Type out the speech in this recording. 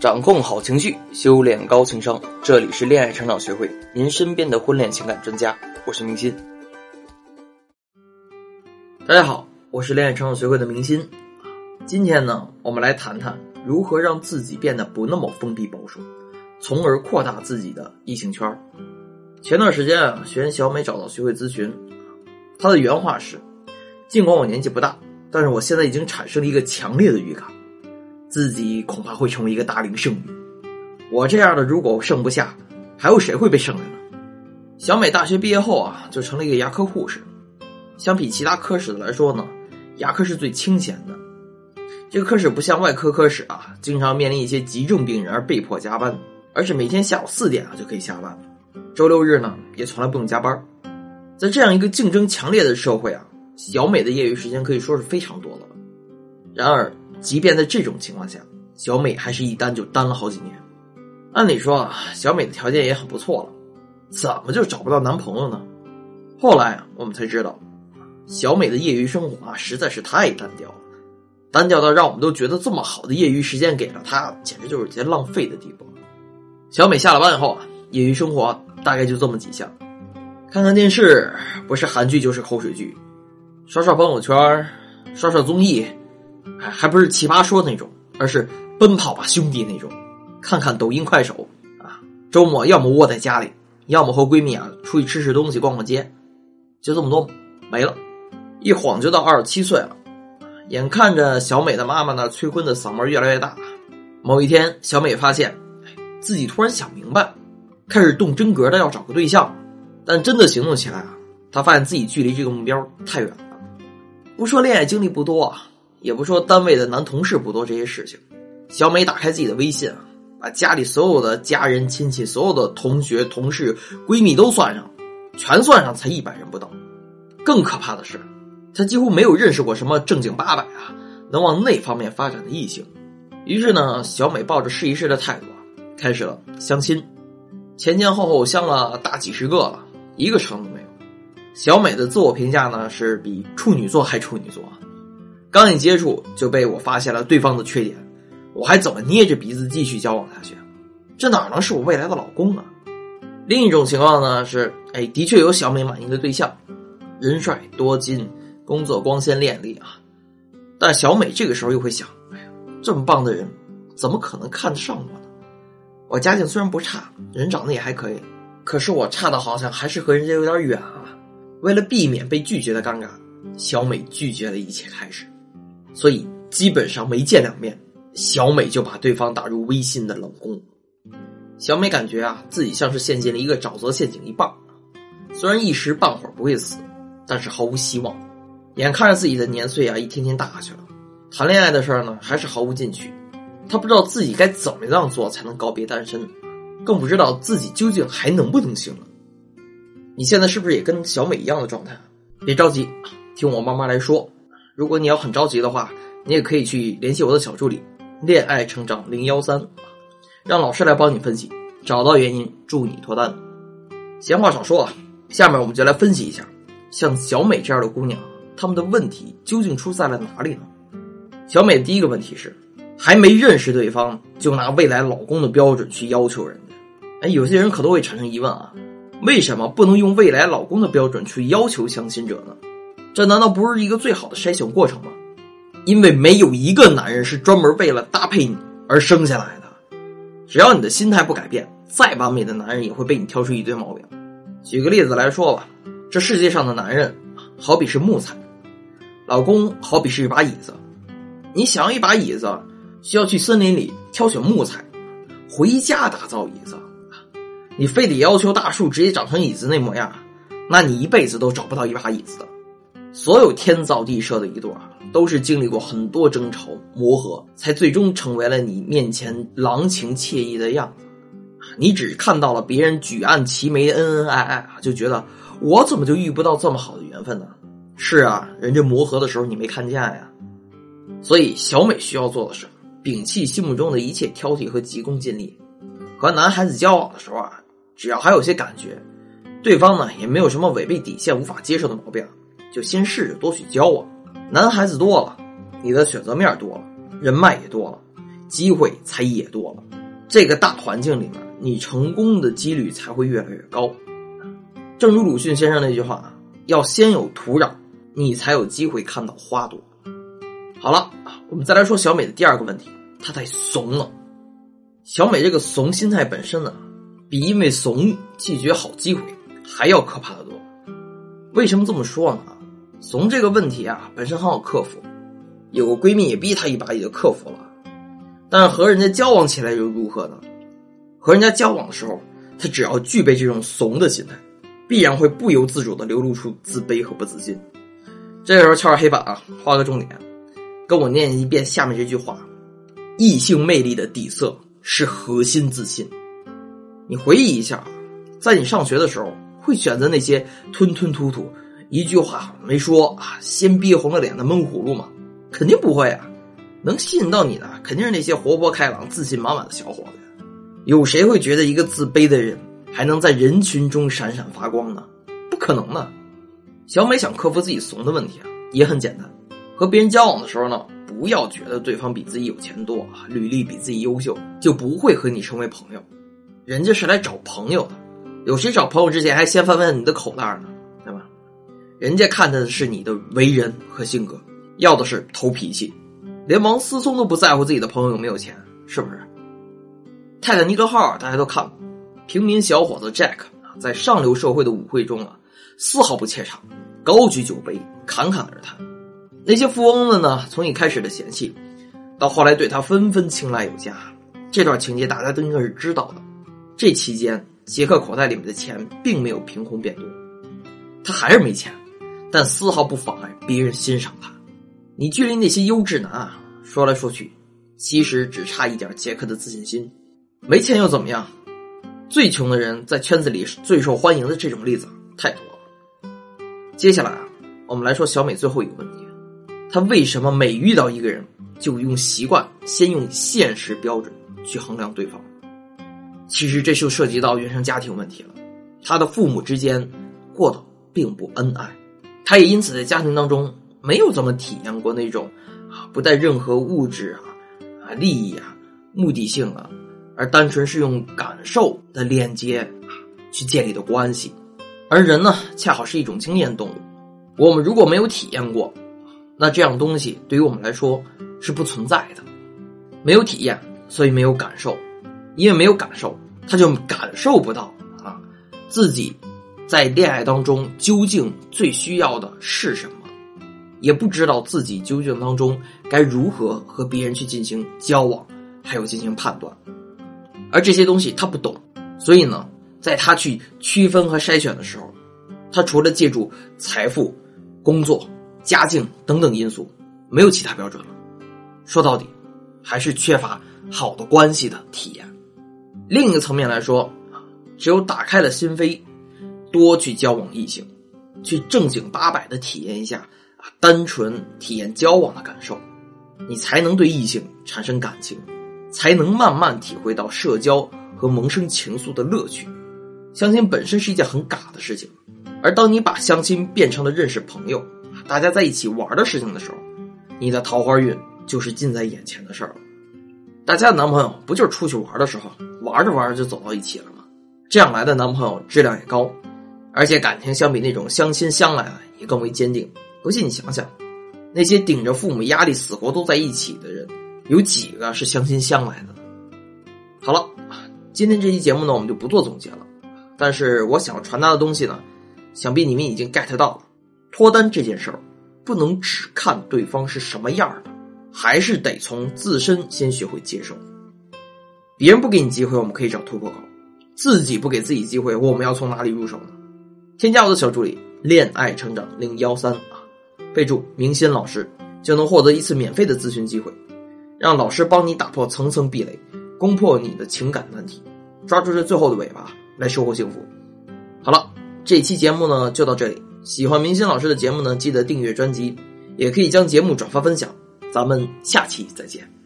掌控好情绪，修炼高情商。这里是恋爱成长学会，您身边的婚恋情感专家。我是明心。大家好，我是恋爱成长学会的明心。今天呢，我们来谈谈如何让自己变得不那么封闭保守，从而扩大自己的异性圈。前段时间啊，学员小美找到学会咨询，她的原话是：尽管我年纪不大，但是我现在已经产生了一个强烈的预感。自己恐怕会成为一个大龄剩女，我这样的如果剩不下，还有谁会被剩下呢？小美大学毕业后啊，就成了一个牙科护士。相比其他科室的来说呢，牙科是最清闲的。这个科室不像外科科室啊，经常面临一些急症病人而被迫加班，而是每天下午四点啊就可以下班，周六日呢也从来不用加班。在这样一个竞争强烈的社会啊，小美的业余时间可以说是非常多的了。然而。即便在这种情况下，小美还是一单就单了好几年。按理说啊，小美的条件也很不错了，怎么就找不到男朋友呢？后来，我们才知道，小美的业余生活啊实在是太单调了，单调到让我们都觉得这么好的业余时间给了她，简直就是件浪费的地步。小美下了班以后啊，业余生活大概就这么几项：看看电视，不是韩剧就是口水剧；刷刷朋友圈，刷刷综艺。还不是奇葩说那种，而是奔跑吧兄弟那种。看看抖音快手啊，周末要么窝在家里，要么和闺蜜啊出去吃吃东西、逛逛街，就这么多没了。一晃就到二十七岁了，眼看着小美的妈妈呢催婚的嗓门越来越大。某一天，小美发现自己突然想明白，开始动真格的要找个对象，但真的行动起来啊，她发现自己距离这个目标太远了。不说恋爱经历不多啊。也不说单位的男同事不多这些事情，小美打开自己的微信啊，把家里所有的家人亲戚、所有的同学同事、闺蜜都算上，全算上才一百人不到。更可怕的是，她几乎没有认识过什么正经八百啊，能往那方面发展的异性。于是呢，小美抱着试一试的态度，开始了相亲，前前后后相了大几十个了，一个成都没有。小美的自我评价呢，是比处女座还处女座。刚一接触就被我发现了对方的缺点，我还怎么捏着鼻子继续交往下去？这哪能是我未来的老公啊？另一种情况呢是，哎，的确有小美满意的对象，人帅多金，工作光鲜亮丽啊。但小美这个时候又会想，哎呀，这么棒的人，怎么可能看得上我呢？我家境虽然不差，人长得也还可以，可是我差的好像还是和人家有点远啊。为了避免被拒绝的尴尬，小美拒绝了一切开始。所以基本上没见两面，小美就把对方打入微信的冷宫。小美感觉啊，自己像是陷进了一个沼泽陷阱一半，虽然一时半会儿不会死，但是毫无希望。眼看着自己的年岁啊，一天天大下去了，谈恋爱的事儿呢，还是毫无进取。她不知道自己该怎么样做才能告别单身，更不知道自己究竟还能不能行了。你现在是不是也跟小美一样的状态？别着急，听我慢慢来说。如果你要很着急的话，你也可以去联系我的小助理“恋爱成长零幺三”，让老师来帮你分析，找到原因，助你脱单。闲话少说啊，下面我们就来分析一下，像小美这样的姑娘，她们的问题究竟出在了哪里呢？小美的第一个问题是，还没认识对方就拿未来老公的标准去要求人家。哎，有些人可能会产生疑问啊，为什么不能用未来老公的标准去要求相亲者呢？这难道不是一个最好的筛选过程吗？因为没有一个男人是专门为了搭配你而生下来的。只要你的心态不改变，再完美的男人也会被你挑出一堆毛病。举个例子来说吧，这世界上的男人好比是木材，老公好比是一把椅子。你想要一把椅子，需要去森林里挑选木材，回家打造椅子。你非得要求大树直接长成椅子那模样，那你一辈子都找不到一把椅子的。所有天造地设的一对啊，都是经历过很多争吵磨合，才最终成为了你面前郎情妾意的样子。你只看到了别人举案齐眉、恩恩爱爱啊，就觉得我怎么就遇不到这么好的缘分呢？是啊，人家磨合的时候你没看见呀。所以小美需要做的是摒弃心目中的一切挑剔和急功近利，和男孩子交往的时候啊，只要还有些感觉，对方呢也没有什么违背底线、无法接受的毛病。就先试着多去交往，男孩子多了，你的选择面多了，人脉也多了，机会才也多了。这个大环境里面，你成功的几率才会越来越高。正如鲁迅先生那句话啊：“要先有土壤，你才有机会看到花朵。”好了，我们再来说小美的第二个问题，她太怂了。小美这个怂心态本身呢，比因为怂拒绝好机会还要可怕的多。为什么这么说呢？怂这个问题啊，本身很好克服，有个闺蜜也逼她一把，也就克服了。但是和人家交往起来又如何呢？和人家交往的时候，她只要具备这种怂的心态，必然会不由自主的流露出自卑和不自信。这个时候敲黑板啊，画个重点，跟我念一遍下面这句话：异性魅力的底色。是核心自信。你回忆一下，在你上学的时候，会选择那些吞吞吐吐、一句话没说啊，先憋红了脸的闷葫芦吗？肯定不会啊！能吸引到你的，肯定是那些活泼开朗、自信满满的小伙子。有谁会觉得一个自卑的人还能在人群中闪闪发光呢？不可能的。小美想克服自己怂的问题啊，也很简单。和别人交往的时候呢？不要觉得对方比自己有钱多啊，履历比自己优秀，就不会和你成为朋友。人家是来找朋友的，有谁找朋友之前还先翻翻你的口袋呢？人家看的是你的为人和性格，要的是投脾气。连王思聪都不在乎自己的朋友有没有钱，是不是？泰坦尼克号大家都看过，平民小伙子 Jack，在上流社会的舞会中啊，丝毫不怯场，高举酒杯，侃侃而谈。那些富翁们呢？从一开始的嫌弃，到后来对他纷纷青睐有加，这段情节大家都应该是知道的。这期间，杰克口袋里面的钱并没有凭空变多，他还是没钱，但丝毫不妨碍别人欣赏他。你距离那些优质男啊，说来说去，其实只差一点杰克的自信心。没钱又怎么样？最穷的人在圈子里最受欢迎的这种例子太多了。接下来啊，我们来说小美最后一个问题。她为什么每遇到一个人就用习惯先用现实标准去衡量对方？其实这就涉及到原生家庭问题了。他的父母之间过得并不恩爱，他也因此在家庭当中没有怎么体验过那种啊不带任何物质啊啊利益啊目的性啊，而单纯是用感受的链接啊去建立的关系。而人呢，恰好是一种经验动物，我们如果没有体验过。那这样东西对于我们来说是不存在的，没有体验，所以没有感受，因为没有感受，他就感受不到啊自己在恋爱当中究竟最需要的是什么，也不知道自己究竟当中该如何和别人去进行交往，还有进行判断，而这些东西他不懂，所以呢，在他去区分和筛选的时候，他除了借助财富、工作。家境等等因素，没有其他标准了。说到底，还是缺乏好的关系的体验。另一个层面来说，只有打开了心扉，多去交往异性，去正经八百的体验一下啊，单纯体验交往的感受，你才能对异性产生感情，才能慢慢体会到社交和萌生情愫的乐趣。相亲本身是一件很尬的事情，而当你把相亲变成了认识朋友。大家在一起玩的事情的时候，你的桃花运就是近在眼前的事儿了。大家的男朋友不就是出去玩的时候，玩着玩着就走到一起了吗？这样来的男朋友质量也高，而且感情相比那种相亲相来的也更为坚定。不信你想想，那些顶着父母压力死活都在一起的人，有几个是相亲相来的？好了，今天这期节目呢，我们就不做总结了。但是我想要传达的东西呢，想必你们已经 get 到了。脱单这件事儿，不能只看对方是什么样的，还是得从自身先学会接受。别人不给你机会，我们可以找突破口；自己不给自己机会，我们要从哪里入手呢？添加我的小助理“恋爱成长零幺三”啊，备注“明心老师”，就能获得一次免费的咨询机会，让老师帮你打破层层壁垒，攻破你的情感难题，抓住这最后的尾巴来收获幸福。好了，这期节目呢就到这里。喜欢明星老师的节目呢，记得订阅专辑，也可以将节目转发分享。咱们下期再见。